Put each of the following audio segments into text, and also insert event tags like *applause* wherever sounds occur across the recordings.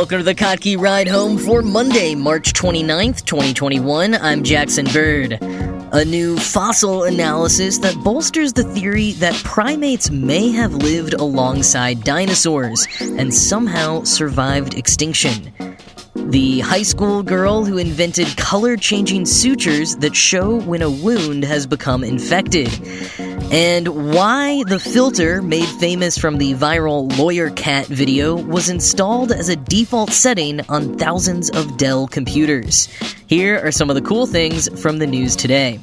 Welcome to the Kottke Ride Home for Monday, March 29th, 2021. I'm Jackson Bird. A new fossil analysis that bolsters the theory that primates may have lived alongside dinosaurs and somehow survived extinction. The high school girl who invented color changing sutures that show when a wound has become infected and why the filter made famous from the viral Lawyer Cat video was installed as a default setting on thousands of Dell computers. Here are some of the cool things from the news today.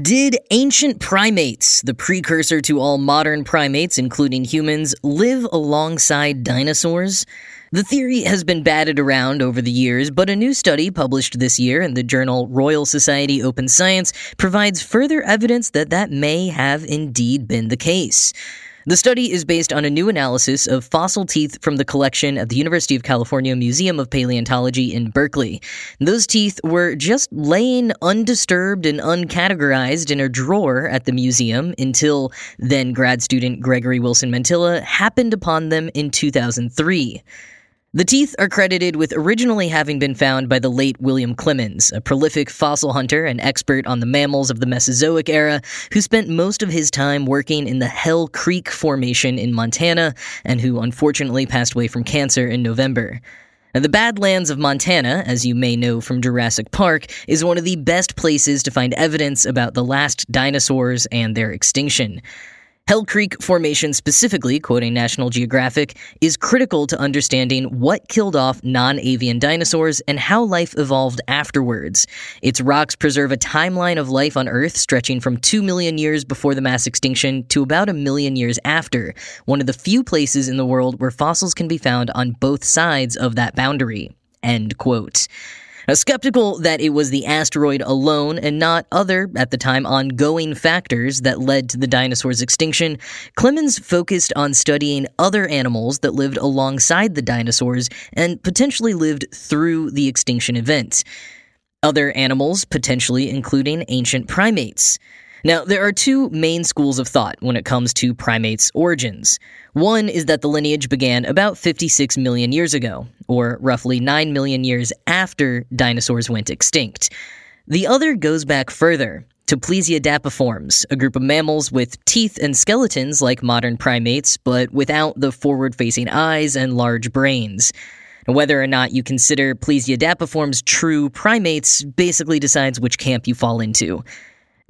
Did ancient primates, the precursor to all modern primates, including humans, live alongside dinosaurs? The theory has been batted around over the years, but a new study published this year in the journal Royal Society Open Science provides further evidence that that may have indeed been the case. The study is based on a new analysis of fossil teeth from the collection at the University of California Museum of Paleontology in Berkeley. Those teeth were just laying undisturbed and uncategorized in a drawer at the museum until then grad student Gregory Wilson Mantilla happened upon them in 2003. The teeth are credited with originally having been found by the late William Clemens, a prolific fossil hunter and expert on the mammals of the Mesozoic era, who spent most of his time working in the Hell Creek Formation in Montana, and who unfortunately passed away from cancer in November. Now, the Badlands of Montana, as you may know from Jurassic Park, is one of the best places to find evidence about the last dinosaurs and their extinction. Hell Creek Formation specifically, quoting National Geographic, is critical to understanding what killed off non avian dinosaurs and how life evolved afterwards. Its rocks preserve a timeline of life on Earth stretching from 2 million years before the mass extinction to about a million years after, one of the few places in the world where fossils can be found on both sides of that boundary. End quote. Skeptical that it was the asteroid alone and not other, at the time, ongoing factors that led to the dinosaurs' extinction, Clemens focused on studying other animals that lived alongside the dinosaurs and potentially lived through the extinction event. Other animals, potentially including ancient primates. Now, there are two main schools of thought when it comes to primates' origins. One is that the lineage began about 56 million years ago, or roughly 9 million years after dinosaurs went extinct. The other goes back further, to Plesiadapiforms, a group of mammals with teeth and skeletons like modern primates, but without the forward facing eyes and large brains. Whether or not you consider Plesiadapiforms true primates basically decides which camp you fall into.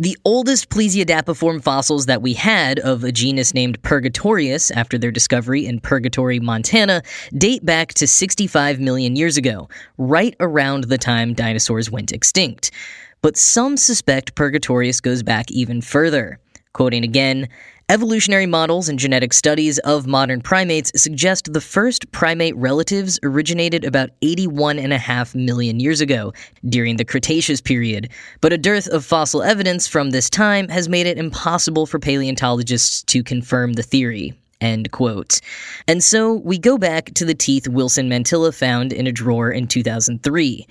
The oldest Plesiadapiform fossils that we had of a genus named Purgatorius after their discovery in Purgatory, Montana, date back to 65 million years ago, right around the time dinosaurs went extinct. But some suspect Purgatorius goes back even further. Quoting again, Evolutionary models and genetic studies of modern primates suggest the first primate relatives originated about 81.5 million years ago, during the Cretaceous period, but a dearth of fossil evidence from this time has made it impossible for paleontologists to confirm the theory. End quote. And so we go back to the teeth Wilson Mantilla found in a drawer in 2003.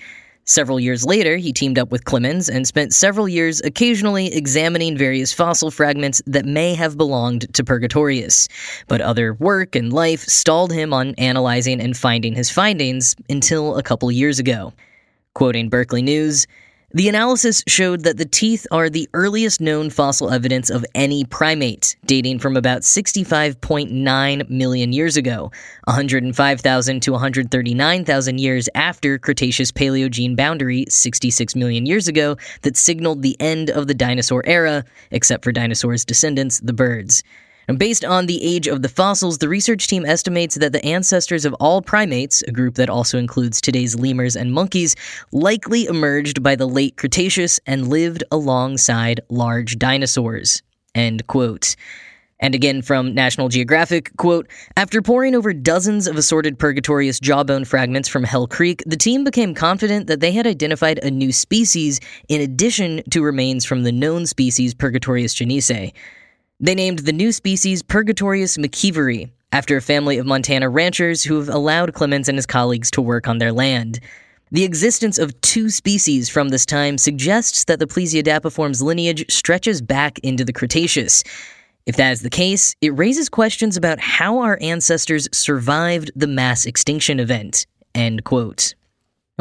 Several years later, he teamed up with Clemens and spent several years occasionally examining various fossil fragments that may have belonged to Purgatorius. But other work and life stalled him on analyzing and finding his findings until a couple years ago. Quoting Berkeley News, the analysis showed that the teeth are the earliest known fossil evidence of any primate, dating from about 65.9 million years ago, 105,000 to 139,000 years after Cretaceous Paleogene boundary 66 million years ago that signaled the end of the dinosaur era, except for dinosaurs' descendants, the birds. Based on the age of the fossils, the research team estimates that the ancestors of all primates, a group that also includes today's lemurs and monkeys, likely emerged by the late Cretaceous and lived alongside large dinosaurs. End quote. And again from National Geographic, quote, After poring over dozens of assorted Purgatorius jawbone fragments from Hell Creek, the team became confident that they had identified a new species in addition to remains from the known species Purgatorius janisae. They named the new species Purgatorius mckeeveri, after a family of Montana ranchers who have allowed Clemens and his colleagues to work on their land. The existence of two species from this time suggests that the Plesiadapiform's lineage stretches back into the Cretaceous. If that is the case, it raises questions about how our ancestors survived the mass extinction event. End quote.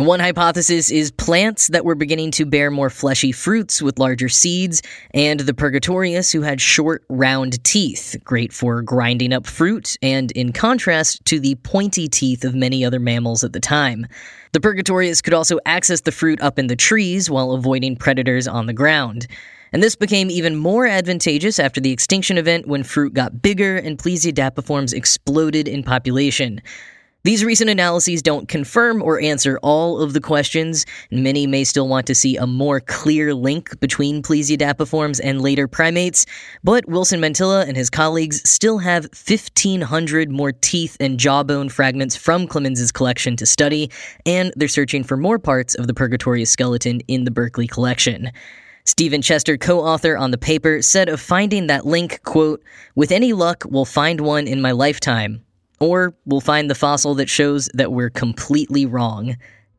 One hypothesis is plants that were beginning to bear more fleshy fruits with larger seeds, and the Purgatorius who had short, round teeth, great for grinding up fruit, and in contrast to the pointy teeth of many other mammals at the time. The Purgatorius could also access the fruit up in the trees while avoiding predators on the ground. And this became even more advantageous after the extinction event when fruit got bigger and Plesiadapiforms exploded in population. These recent analyses don't confirm or answer all of the questions, many may still want to see a more clear link between Plesiadapiforms and later primates, but Wilson Mantilla and his colleagues still have 1,500 more teeth and jawbone fragments from Clemens's collection to study, and they're searching for more parts of the Purgatorius skeleton in the Berkeley collection. Stephen Chester, co-author on the paper, said of finding that link, quote, "With any luck, we'll find one in my lifetime. Or we'll find the fossil that shows that we're completely wrong.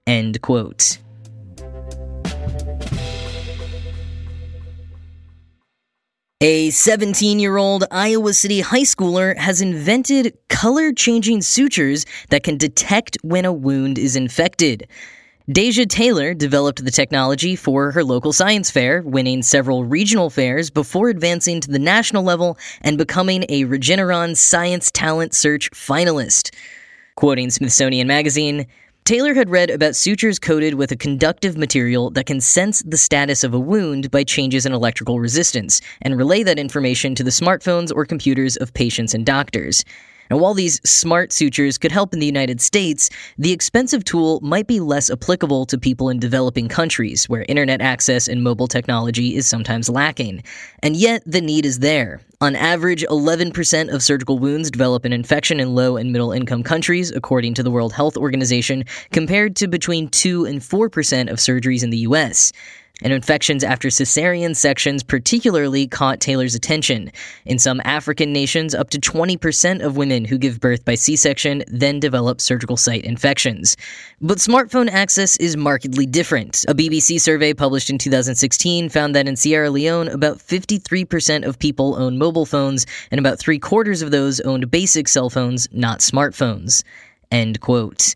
End quote. A 17 year old Iowa City high schooler has invented color changing sutures that can detect when a wound is infected. Dasia Taylor developed the technology for her local science fair, winning several regional fairs before advancing to the national level and becoming a Regeneron Science Talent Search finalist. Quoting Smithsonian Magazine, Taylor had read about sutures coated with a conductive material that can sense the status of a wound by changes in electrical resistance and relay that information to the smartphones or computers of patients and doctors. Now, while these smart sutures could help in the United States, the expensive tool might be less applicable to people in developing countries where internet access and mobile technology is sometimes lacking. And yet, the need is there. On average, 11% of surgical wounds develop an infection in low and middle income countries, according to the World Health Organization, compared to between 2 and 4% of surgeries in the US and infections after cesarean sections particularly caught Taylor's attention. In some African nations, up to 20% of women who give birth by C section then develop surgical site infections. But smartphone access is markedly different. A BBC survey published in 2016 found that in Sierra Leone, about 53% of people own mobile phones, and about three quarters of those owned basic cell phones, not smartphones. End quote.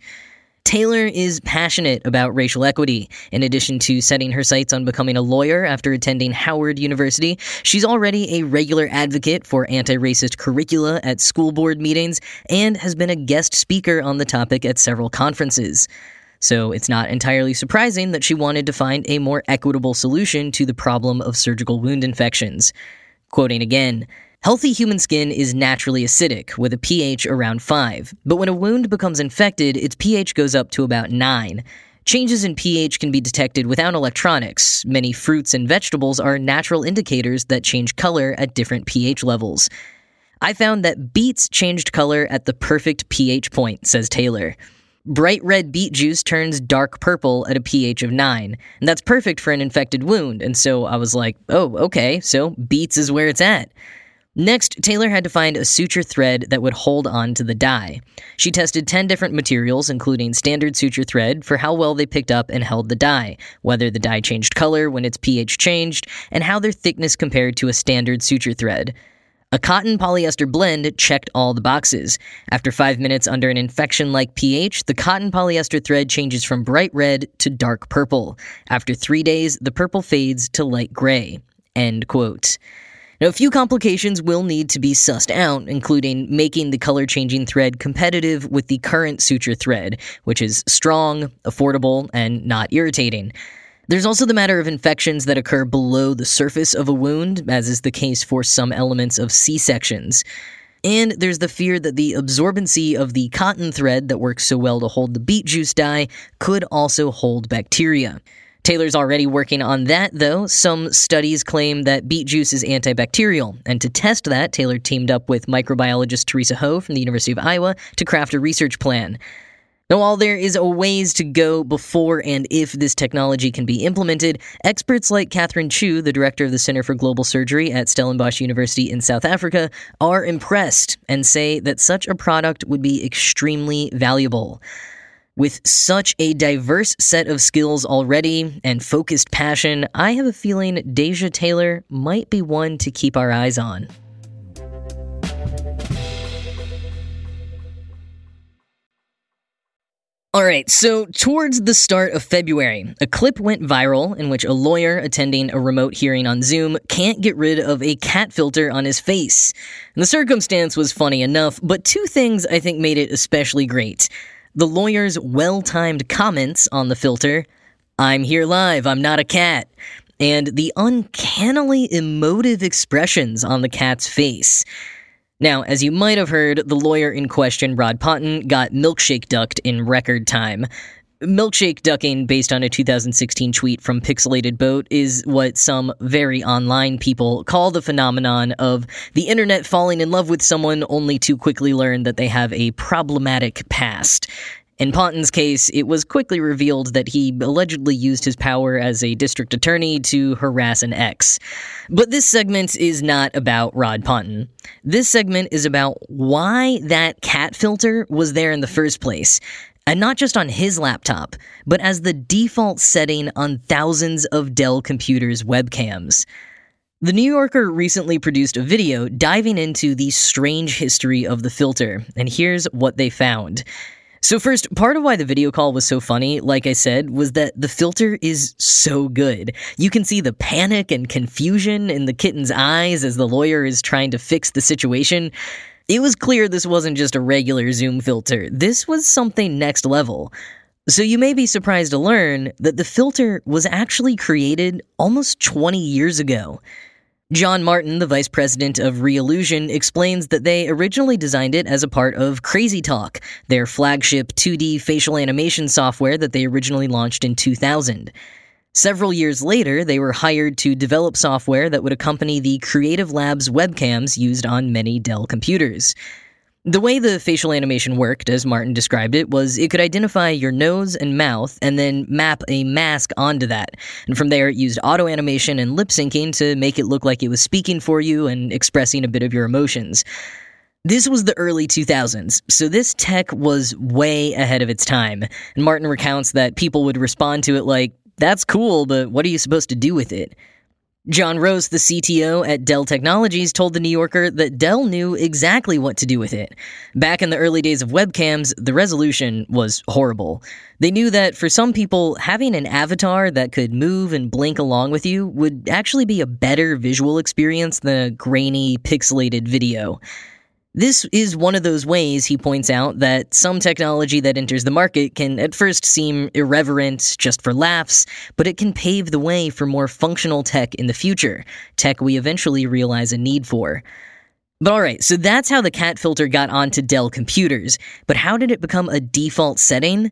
Taylor is passionate about racial equity. In addition to setting her sights on becoming a lawyer after attending Howard University, she's already a regular advocate for anti racist curricula at school board meetings and has been a guest speaker on the topic at several conferences. So it's not entirely surprising that she wanted to find a more equitable solution to the problem of surgical wound infections. Quoting again, Healthy human skin is naturally acidic, with a pH around 5, but when a wound becomes infected, its pH goes up to about 9. Changes in pH can be detected without electronics. Many fruits and vegetables are natural indicators that change color at different pH levels. I found that beets changed color at the perfect pH point, says Taylor. Bright red beet juice turns dark purple at a pH of 9, and that's perfect for an infected wound, and so I was like, oh, okay, so beets is where it's at. Next, Taylor had to find a suture thread that would hold on to the dye. She tested 10 different materials, including standard suture thread, for how well they picked up and held the dye, whether the dye changed color when its pH changed, and how their thickness compared to a standard suture thread. A cotton polyester blend checked all the boxes. After five minutes under an infection like pH, the cotton polyester thread changes from bright red to dark purple. After three days, the purple fades to light gray. End quote. Now, a few complications will need to be sussed out, including making the color changing thread competitive with the current suture thread, which is strong, affordable, and not irritating. There's also the matter of infections that occur below the surface of a wound, as is the case for some elements of C sections. And there's the fear that the absorbency of the cotton thread that works so well to hold the beet juice dye could also hold bacteria. Taylor's already working on that, though. Some studies claim that beet juice is antibacterial, and to test that, Taylor teamed up with microbiologist Teresa Ho from the University of Iowa to craft a research plan. Now, while there is a ways to go before and if this technology can be implemented, experts like Kathryn Chu, the director of the Center for Global Surgery at Stellenbosch University in South Africa, are impressed and say that such a product would be extremely valuable. With such a diverse set of skills already and focused passion, I have a feeling Dasia Taylor might be one to keep our eyes on. All right, so towards the start of February, a clip went viral in which a lawyer attending a remote hearing on Zoom can't get rid of a cat filter on his face. And the circumstance was funny enough, but two things I think made it especially great. The lawyer's well timed comments on the filter I'm here live, I'm not a cat. And the uncannily emotive expressions on the cat's face. Now, as you might have heard, the lawyer in question, Rod Ponton, got milkshake ducked in record time. Milkshake ducking, based on a 2016 tweet from Pixelated Boat, is what some very online people call the phenomenon of the internet falling in love with someone only to quickly learn that they have a problematic past. In Ponton's case, it was quickly revealed that he allegedly used his power as a district attorney to harass an ex. But this segment is not about Rod Ponton. This segment is about why that cat filter was there in the first place. And not just on his laptop, but as the default setting on thousands of Dell computers' webcams. The New Yorker recently produced a video diving into the strange history of the filter, and here's what they found. So, first, part of why the video call was so funny, like I said, was that the filter is so good. You can see the panic and confusion in the kitten's eyes as the lawyer is trying to fix the situation. It was clear this wasn't just a regular Zoom filter, this was something next level. So, you may be surprised to learn that the filter was actually created almost 20 years ago. John Martin, the vice president of Reallusion, explains that they originally designed it as a part of Crazy Talk, their flagship 2D facial animation software that they originally launched in 2000. Several years later, they were hired to develop software that would accompany the Creative Labs webcams used on many Dell computers. The way the facial animation worked, as Martin described it, was it could identify your nose and mouth and then map a mask onto that. And from there, it used auto animation and lip syncing to make it look like it was speaking for you and expressing a bit of your emotions. This was the early 2000s, so this tech was way ahead of its time. And Martin recounts that people would respond to it like, that's cool, but what are you supposed to do with it? John Roese, the CTO at Dell Technologies, told The New Yorker that Dell knew exactly what to do with it. Back in the early days of webcams, the resolution was horrible. They knew that for some people, having an avatar that could move and blink along with you would actually be a better visual experience than a grainy, pixelated video. This is one of those ways, he points out, that some technology that enters the market can at first seem irreverent just for laughs, but it can pave the way for more functional tech in the future, tech we eventually realize a need for. But alright, so that's how the cat filter got onto Dell computers, but how did it become a default setting?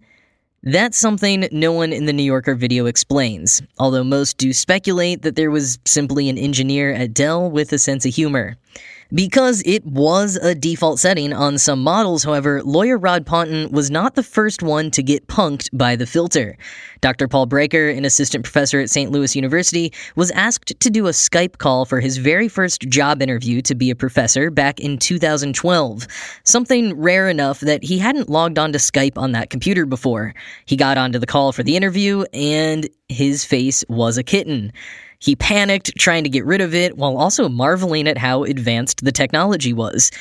That's something no one in the New Yorker video explains, although most do speculate that there was simply an engineer at Dell with a sense of humor. Because it was a default setting on some models, however, lawyer Rod Ponton was not the first one to get punked by the filter. Dr. Paul Brecher, an assistant professor at St. Louis University, was asked to do a Skype call for his very first job interview to be a professor back in 2012. Something rare enough that he hadn't logged onto Skype on that computer before. He got onto the call for the interview, and his face was a kitten. He panicked, trying to get rid of it, while also marveling at how advanced the technology was.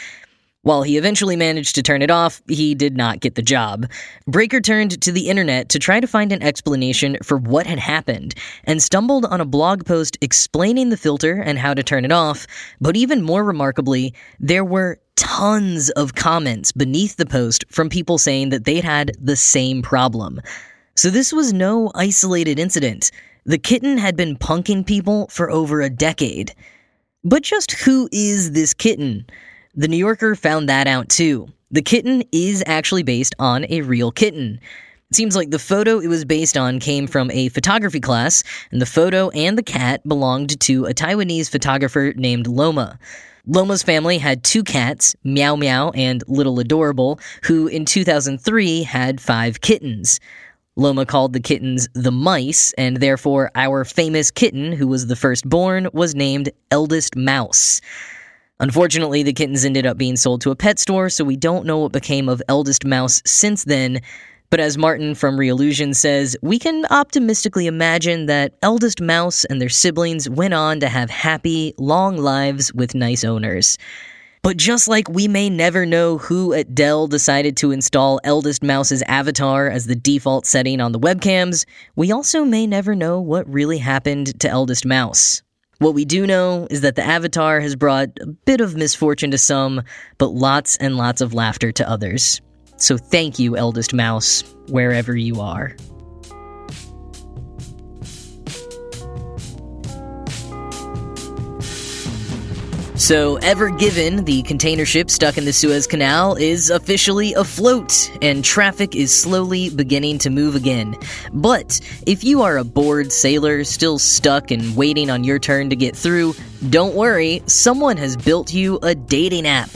While he eventually managed to turn it off, he did not get the job. Breaker turned to the internet to try to find an explanation for what had happened, and stumbled on a blog post explaining the filter and how to turn it off. But even more remarkably, there were tons of comments beneath the post from people saying that they'd had the same problem. So this was no isolated incident. The kitten had been punking people for over a decade. But just who is this kitten? The New Yorker found that out too. The kitten is actually based on a real kitten. It seems like the photo it was based on came from a photography class, and the photo and the cat belonged to a Taiwanese photographer named Loma. Loma's family had two cats, Meow Meow and Little Adorable, who in 2003 had five kittens. Loma called the kittens the mice, and therefore our famous kitten, who was the firstborn, was named Eldest Mouse. Unfortunately, the kittens ended up being sold to a pet store, so we don't know what became of Eldest Mouse since then. But as Martin from Reallusion says, we can optimistically imagine that Eldest Mouse and their siblings went on to have happy, long lives with nice owners. But just like we may never know who at Dell decided to install Eldest Mouse's avatar as the default setting on the webcams, we also may never know what really happened to Eldest Mouse. What we do know is that the avatar has brought a bit of misfortune to some, but lots and lots of laughter to others. So thank you, Eldest Mouse, wherever you are. So, Ever Given, the container ship stuck in the Suez Canal, is officially afloat, and traffic is slowly beginning to move again. But if you are a bored sailor still stuck and waiting on your turn to get through, don't worry, someone has built you a dating app.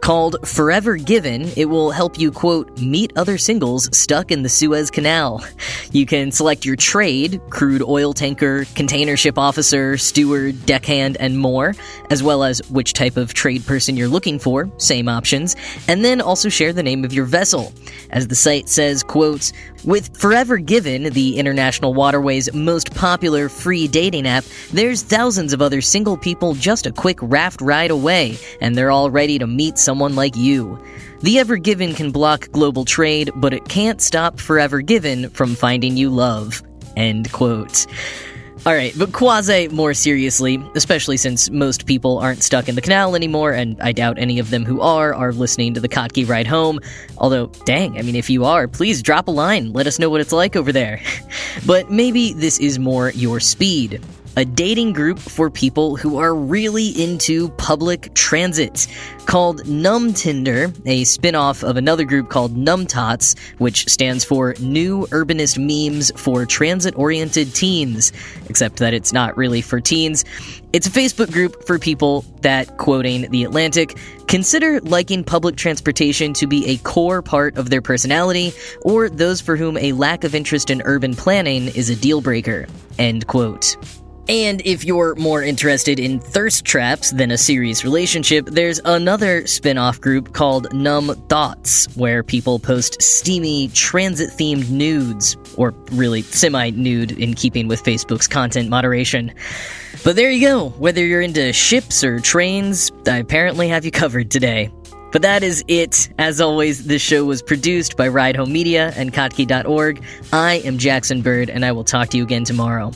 Called Forever Given, it will help you, quote, meet other singles stuck in the Suez Canal. You can select your trade, crude oil tanker, container ship officer, steward, deckhand, and more, as well as which type of trade person you're looking for, same options, and then also share the name of your vessel. As the site says, quote, with Forever Given, the international waterway's most popular free dating app, there's thousands of other single people just a quick raft ride away, and they're all ready to meet someone like you. The Ever Given can block global trade, but it can't stop Forever Given from finding you love. End quote. Alright, but quasi more seriously, especially since most people aren't stuck in the canal anymore, and I doubt any of them who are are listening to the Kottke ride home. Although, dang, I mean, if you are, please drop a line, let us know what it's like over there. *laughs* but maybe this is more your speed a dating group for people who are really into public transit. Called NUMTinder, a spin off of another group called Numtots, which stands for New Urbanist Memes for Transit Oriented Teens, except that it's not really for teens. It's a Facebook group for people that, quoting The Atlantic, consider liking public transportation to be a core part of their personality, or those for whom a lack of interest in urban planning is a deal breaker. End quote. And if you're more interested in thirst traps than a serious relationship, there's another spin off group called Numb Thoughts, where people post steamy, transit themed nudes, or really semi nude in keeping with Facebook's content moderation. But there you go. Whether you're into ships or trains, I apparently have you covered today. But that is it. As always, this show was produced by Ride Home Media and Kottke.org. I am Jackson Bird, and I will talk to you again tomorrow.